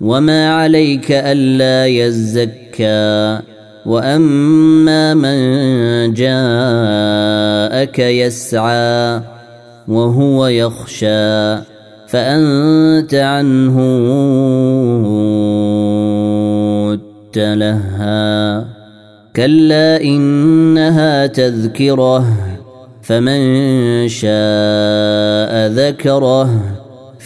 وما عليك الا يزكى واما من جاءك يسعى وهو يخشى فانت عنه تلهى كلا انها تذكره فمن شاء ذكره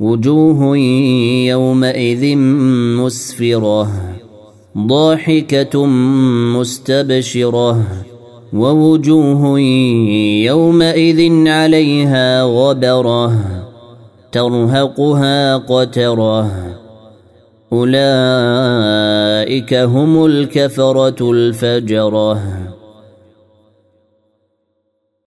وجوه يومئذ مسفرة ضاحكة مستبشرة ووجوه يومئذ عليها غبرة ترهقها قترة. أولئك هم الكفرة الفجرة.